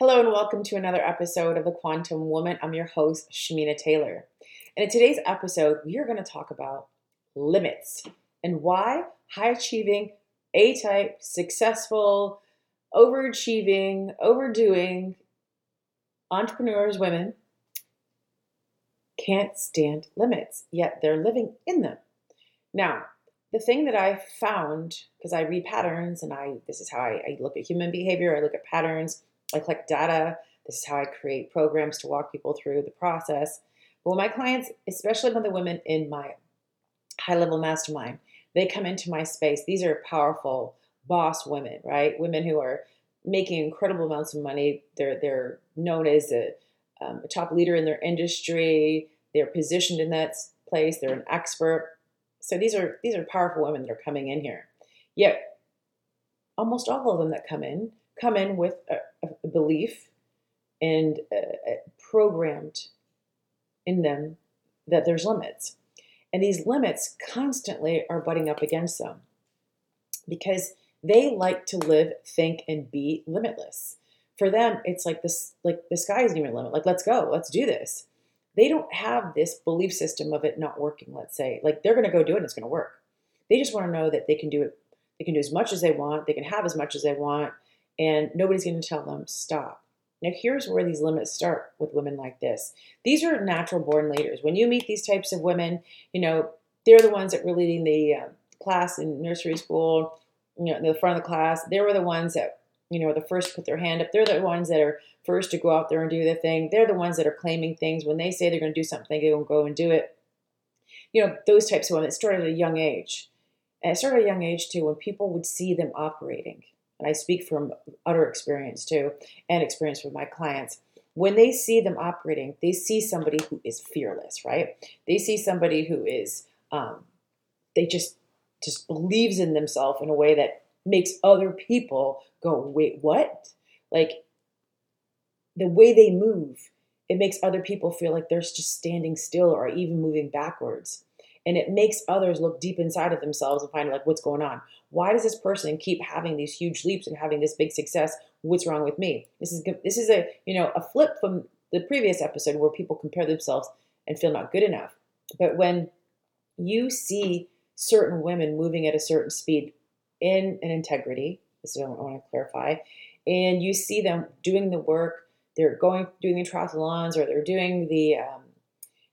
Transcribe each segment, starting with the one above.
Hello and welcome to another episode of The Quantum Woman. I'm your host, Shamina Taylor. And in today's episode, we are going to talk about limits and why high achieving, A type, successful, overachieving, overdoing entrepreneurs, women can't stand limits, yet they're living in them. Now, the thing that I found, because I read patterns and I this is how I, I look at human behavior, I look at patterns I collect data. This is how I create programs to walk people through the process. But when my clients, especially when the women in my high level mastermind, they come into my space, these are powerful boss women, right? Women who are making incredible amounts of money. They're they're known as a, um, a top leader in their industry. They're positioned in that place. They're an expert. So these are these are powerful women that are coming in here. Yet almost all of them that come in come in with a, a belief and uh, programmed in them that there's limits. And these limits constantly are butting up against them because they like to live, think, and be limitless. For them, it's like this like the sky isn't even limit. Like, let's go, let's do this. They don't have this belief system of it not working, let's say. Like they're gonna go do it and it's gonna work. They just want to know that they can do it, they can do as much as they want, they can have as much as they want, and nobody's going to tell them stop. Now, here's where these limits start with women like this. These are natural born leaders. When you meet these types of women, you know, they're the ones that were leading the uh, class in nursery school, you know, in the front of the class. They were the ones that, you know, were the first to put their hand up. They're the ones that are first to go out there and do the thing. They're the ones that are claiming things. When they say they're going to do something, they will go and do it. You know, those types of women. It started at a young age. And it started at a young age, too, when people would see them operating and I speak from utter experience too, and experience with my clients. When they see them operating, they see somebody who is fearless, right? They see somebody who is, um, they just just believes in themselves in a way that makes other people go, wait, what? Like the way they move, it makes other people feel like they're just standing still or even moving backwards and it makes others look deep inside of themselves and find like what's going on. Why does this person keep having these huge leaps and having this big success? What's wrong with me? This is this is a you know a flip from the previous episode where people compare themselves and feel not good enough. But when you see certain women moving at a certain speed in an integrity this is what i want to clarify and you see them doing the work they're going doing the triathlons or they're doing the um,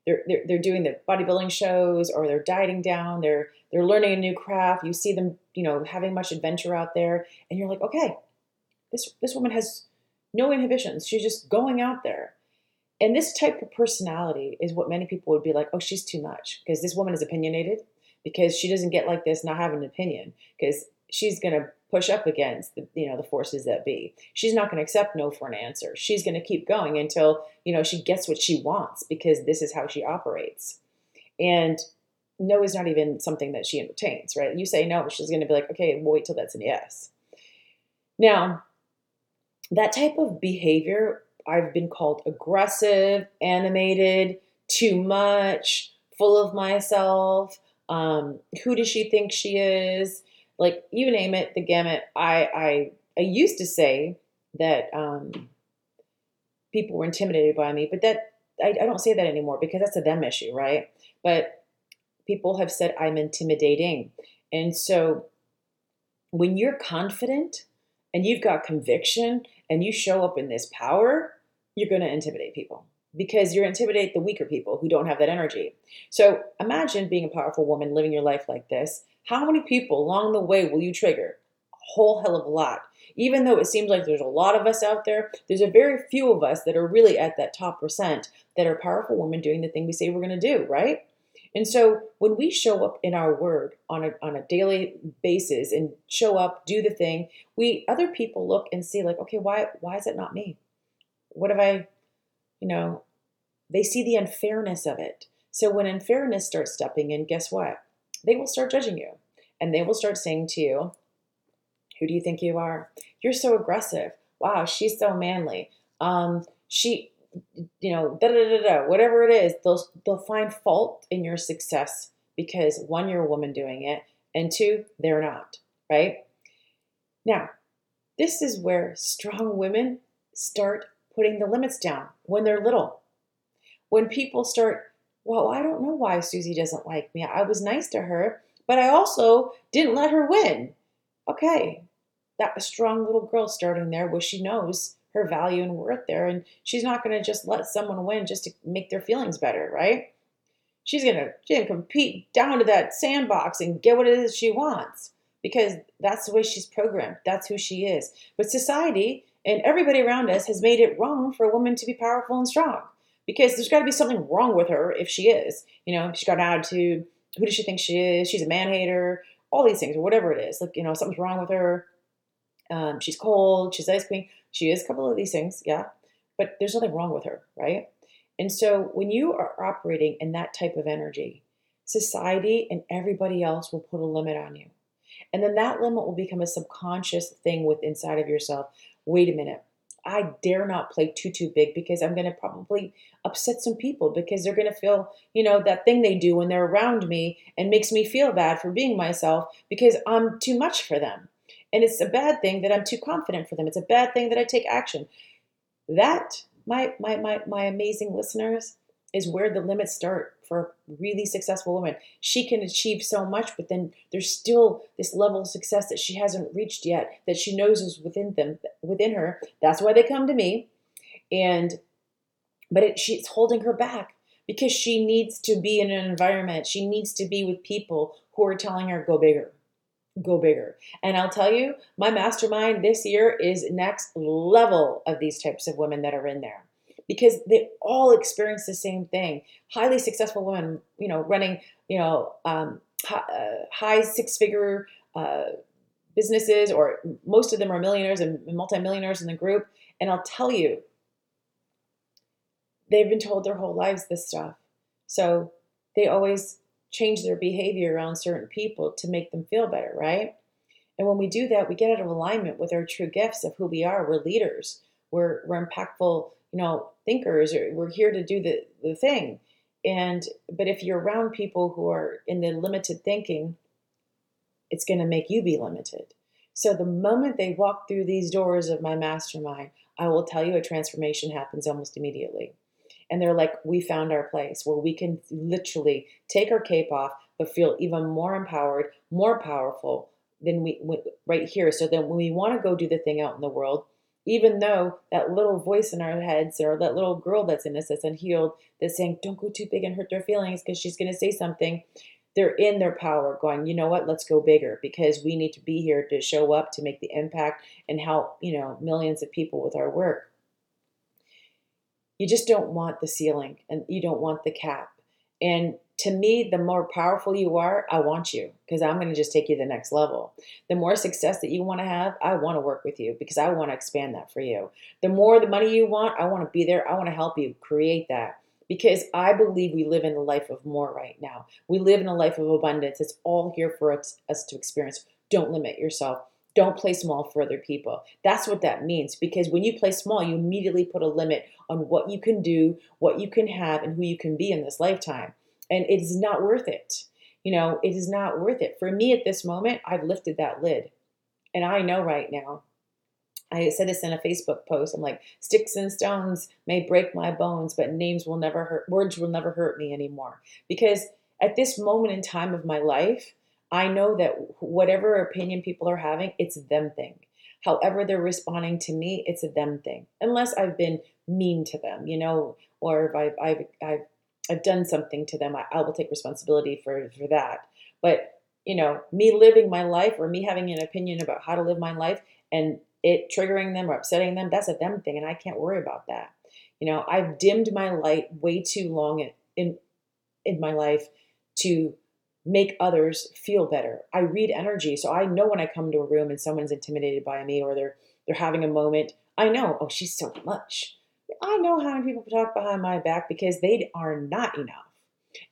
they're, they're, they're doing the bodybuilding shows or they're dieting down they're they're learning a new craft you see them you know having much adventure out there and you're like okay this this woman has no inhibitions she's just going out there. And this type of personality is what many people would be like oh she's too much because this woman is opinionated because she doesn't get like this not have an opinion because she's going to push up against the you know the forces that be. She's not going to accept no for an answer. She's going to keep going until you know she gets what she wants because this is how she operates. And no is not even something that she entertains, right? You say no, she's going to be like, okay, wait till that's an yes. Now, that type of behavior I've been called aggressive, animated, too much, full of myself. Um, who does she think she is? Like you name it, the gamut. I I I used to say that um, people were intimidated by me, but that I, I don't say that anymore because that's a them issue, right? But people have said I'm intimidating, and so when you're confident and you've got conviction and you show up in this power, you're going to intimidate people because you're intimidate the weaker people who don't have that energy. So imagine being a powerful woman living your life like this how many people along the way will you trigger? A whole hell of a lot. Even though it seems like there's a lot of us out there, there's a very few of us that are really at that top percent that are powerful women doing the thing we say we're going to do, right? And so when we show up in our word on a, on a daily basis and show up, do the thing, we other people look and see like, okay, why why is it not me? What have I, you know, they see the unfairness of it. So when unfairness starts stepping in, guess what? They will start judging you and they will start saying to you, Who do you think you are? You're so aggressive. Wow, she's so manly. Um, she, you know, da da da da, whatever it is, they'll, they'll find fault in your success because one, you're a woman doing it, and two, they're not, right? Now, this is where strong women start putting the limits down when they're little. When people start, well, I don't know why Susie doesn't like me. I was nice to her, but I also didn't let her win. Okay, that strong little girl starting there where she knows her value and worth there, and she's not going to just let someone win just to make their feelings better, right? She's gonna she's gonna compete down to that sandbox and get what it is she wants because that's the way she's programmed. That's who she is. But society and everybody around us has made it wrong for a woman to be powerful and strong because there's got to be something wrong with her if she is. You know, she's got an attitude. Who does she think she is? She's a man hater. All these things, or whatever it is. Like, you know, something's wrong with her. Um, she's cold. She's ice queen. She is a couple of these things, yeah. But there's nothing wrong with her, right? And so when you are operating in that type of energy, society and everybody else will put a limit on you. And then that limit will become a subconscious thing with inside of yourself. Wait a minute. I dare not play too too big because I'm going to probably upset some people because they're going to feel, you know, that thing they do when they're around me and makes me feel bad for being myself because I'm too much for them. And it's a bad thing that I'm too confident for them. It's a bad thing that I take action. That, my my my my amazing listeners, is where the limits start for a really successful woman. She can achieve so much, but then there's still this level of success that she hasn't reached yet, that she knows is within them, within her. That's why they come to me. And but it, she's holding her back because she needs to be in an environment. She needs to be with people who are telling her go bigger, go bigger. And I'll tell you, my mastermind this year is next level of these types of women that are in there because they all experience the same thing. Highly successful women, you know, running, you know, um, high, uh, high six figure uh, businesses, or most of them are millionaires and multimillionaires in the group. And I'll tell you, they've been told their whole lives this stuff. So they always change their behavior around certain people to make them feel better, right? And when we do that, we get out of alignment with our true gifts of who we are. We're leaders. We're, we're impactful you know thinkers or we're here to do the, the thing. And but if you're around people who are in the limited thinking it's going to make you be limited. So the moment they walk through these doors of my mastermind i will tell you a transformation happens almost immediately. And they're like we found our place where we can literally take our cape off but feel even more empowered more powerful than we right here. So then when we want to go do the thing out in the world even though that little voice in our heads or that little girl that's in us that's unhealed that's saying don't go too big and hurt their feelings because she's going to say something they're in their power going you know what? Let's go bigger because we need to be here to show up to make the impact and help you know millions of people with our work. You just don't want the ceiling and you don't want the cap. And to me, the more powerful you are, I want you because I'm going to just take you to the next level. The more success that you want to have, I want to work with you because I want to expand that for you. The more the money you want, I want to be there. I want to help you create that because I believe we live in a life of more right now. We live in a life of abundance. It's all here for us, us to experience. Don't limit yourself. Don't play small for other people. That's what that means because when you play small, you immediately put a limit on what you can do, what you can have, and who you can be in this lifetime and it is not worth it. You know, it is not worth it. For me at this moment, I've lifted that lid. And I know right now, I said this in a Facebook post. I'm like, sticks and stones may break my bones, but names will never hurt, words will never hurt me anymore. Because at this moment in time of my life, I know that whatever opinion people are having, it's them thing. However, they're responding to me, it's a them thing. Unless I've been mean to them, you know, or if I've, I've, I've I've done something to them, I, I will take responsibility for for that. But you know, me living my life or me having an opinion about how to live my life and it triggering them or upsetting them, that's a them thing, and I can't worry about that. You know, I've dimmed my light way too long in in, in my life to make others feel better. I read energy, so I know when I come to a room and someone's intimidated by me or they're they're having a moment, I know, oh, she's so much. I know how many people talk behind my back because they are not enough.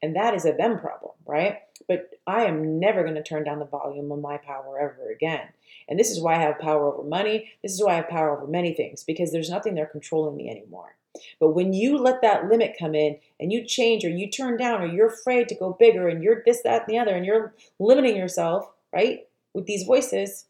And that is a them problem, right? But I am never going to turn down the volume of my power ever again. And this is why I have power over money. This is why I have power over many things because there's nothing there controlling me anymore. But when you let that limit come in and you change or you turn down or you're afraid to go bigger and you're this, that, and the other, and you're limiting yourself, right, with these voices,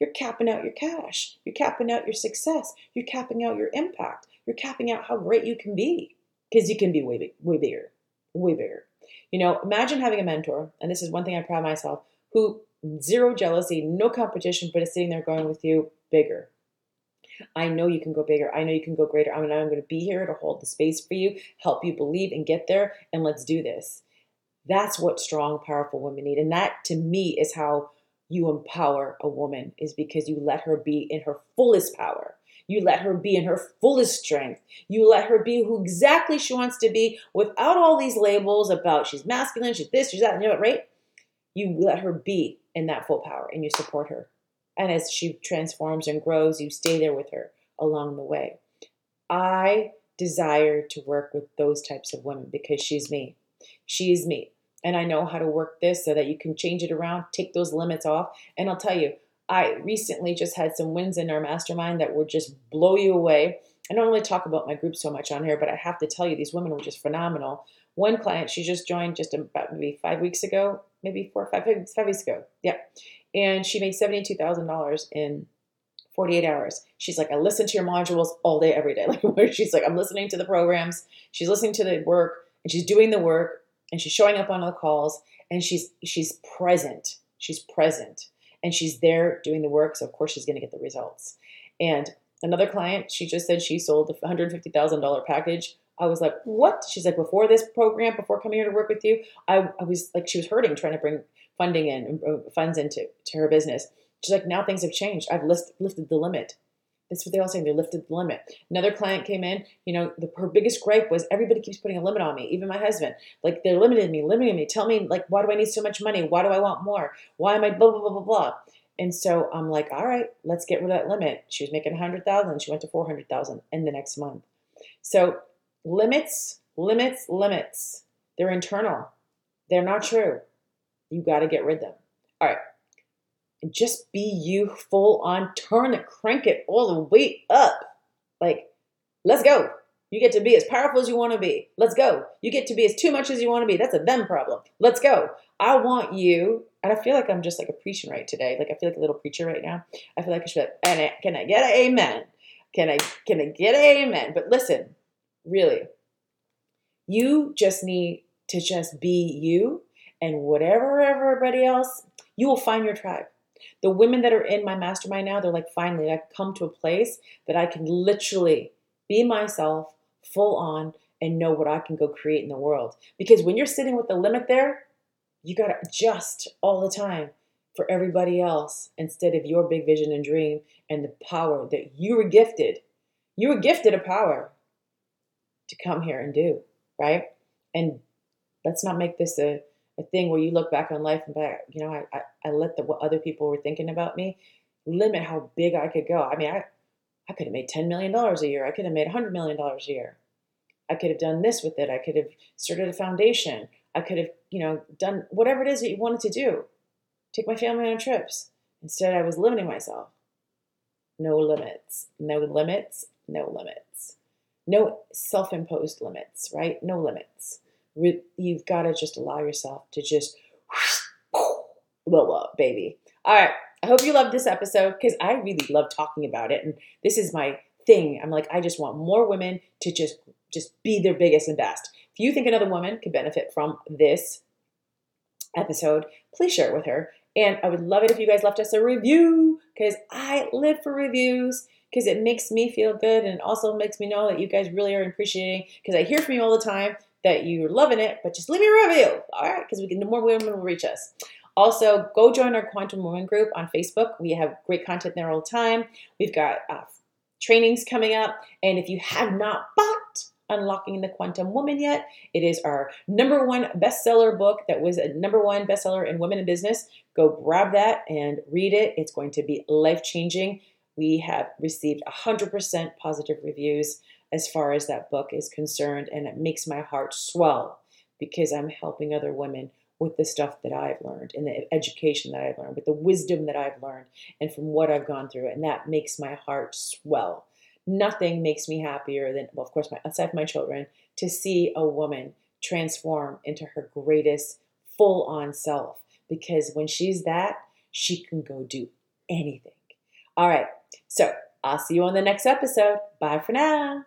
you're capping out your cash. You're capping out your success. You're capping out your impact. You're capping out how great you can be because you can be way, way bigger, way bigger. You know, imagine having a mentor, and this is one thing I pride myself, who zero jealousy, no competition, but is sitting there going with you bigger. I know you can go bigger. I know you can go greater. I I'm going to be here to hold the space for you, help you believe and get there, and let's do this. That's what strong, powerful women need. And that to me is how you empower a woman, is because you let her be in her fullest power. You let her be in her fullest strength. You let her be who exactly she wants to be without all these labels about she's masculine, she's this, she's that, you know, what, right? You let her be in that full power and you support her. And as she transforms and grows, you stay there with her along the way. I desire to work with those types of women because she's me. She's me. And I know how to work this so that you can change it around, take those limits off. And I'll tell you, I recently just had some wins in our mastermind that would just blow you away. I don't really talk about my group so much on here, but I have to tell you, these women were just phenomenal. One client, she just joined just about maybe five weeks ago, maybe four or five, five weeks ago. Yeah and she made $72,000 in 48 hours. She's like, I listen to your modules all day, every day. Like, she's like, I'm listening to the programs, she's listening to the work, and she's doing the work, and she's showing up on the calls, and she's she's present. She's present, and she's there doing the work. So of course she's going to get the results. And another client, she just said she sold a $150,000 package. I was like, what? She's like, before this program, before coming here to work with you, I, I was like, she was hurting trying to bring funding in uh, funds into to her business. She's like, now things have changed. I've list, lifted the limit. That's what they all saying. They lifted the limit. Another client came in. You know, the, her biggest gripe was everybody keeps putting a limit on me. Even my husband, like they're limiting me, limiting me. Tell me, like, why do I need so much money? Why do I want more? Why am I blah blah blah blah blah? And so I'm like, all right, let's get rid of that limit. She was making a hundred thousand. She went to four hundred thousand in the next month. So limits, limits, limits. They're internal. They're not true. You got to get rid of them. All right. And just be you full on, turn the crank it all the way up. Like, let's go. You get to be as powerful as you want to be. Let's go. You get to be as too much as you want to be. That's a them problem. Let's go. I want you, and I feel like I'm just like a preaching right today. Like I feel like a little preacher right now. I feel like I should. And I, can I get an amen? Can I can I get an amen? But listen, really, you just need to just be you and whatever everybody else, you will find your tribe. The women that are in my mastermind now, they're like, finally, I come to a place that I can literally be myself full on and know what I can go create in the world. Because when you're sitting with the limit there, you got to adjust all the time for everybody else instead of your big vision and dream and the power that you were gifted. You were gifted a power to come here and do, right? And let's not make this a a thing where you look back on life and back, you know, I, I, I let the what other people were thinking about me limit how big I could go. I mean, I, I could have made $10 million a year. I could have made $100 million a year. I could have done this with it. I could have started a foundation. I could have, you know, done whatever it is that you wanted to do. Take my family on trips. Instead, I was limiting myself. No limits. No limits. No limits. No self imposed limits, right? No limits you've got to just allow yourself to just blow up, baby. All right. I hope you loved this episode because I really love talking about it. And this is my thing. I'm like, I just want more women to just just be their biggest and best. If you think another woman could benefit from this episode, please share it with her. And I would love it if you guys left us a review because I live for reviews because it makes me feel good and also makes me know that you guys really are appreciating because I hear from you all the time that you're loving it, but just leave me a review, all right? Because we can, the more women will reach us. Also, go join our Quantum Women group on Facebook. We have great content there all the time. We've got uh, trainings coming up, and if you have not bought Unlocking the Quantum Woman yet, it is our number one bestseller book that was a number one bestseller in women in business. Go grab that and read it. It's going to be life changing. We have received 100% positive reviews as far as that book is concerned. And it makes my heart swell because I'm helping other women with the stuff that I've learned and the education that I've learned, with the wisdom that I've learned, and from what I've gone through. And that makes my heart swell. Nothing makes me happier than, well, of course, my, aside from my children, to see a woman transform into her greatest full on self. Because when she's that, she can go do anything. All right. So I'll see you on the next episode. Bye for now.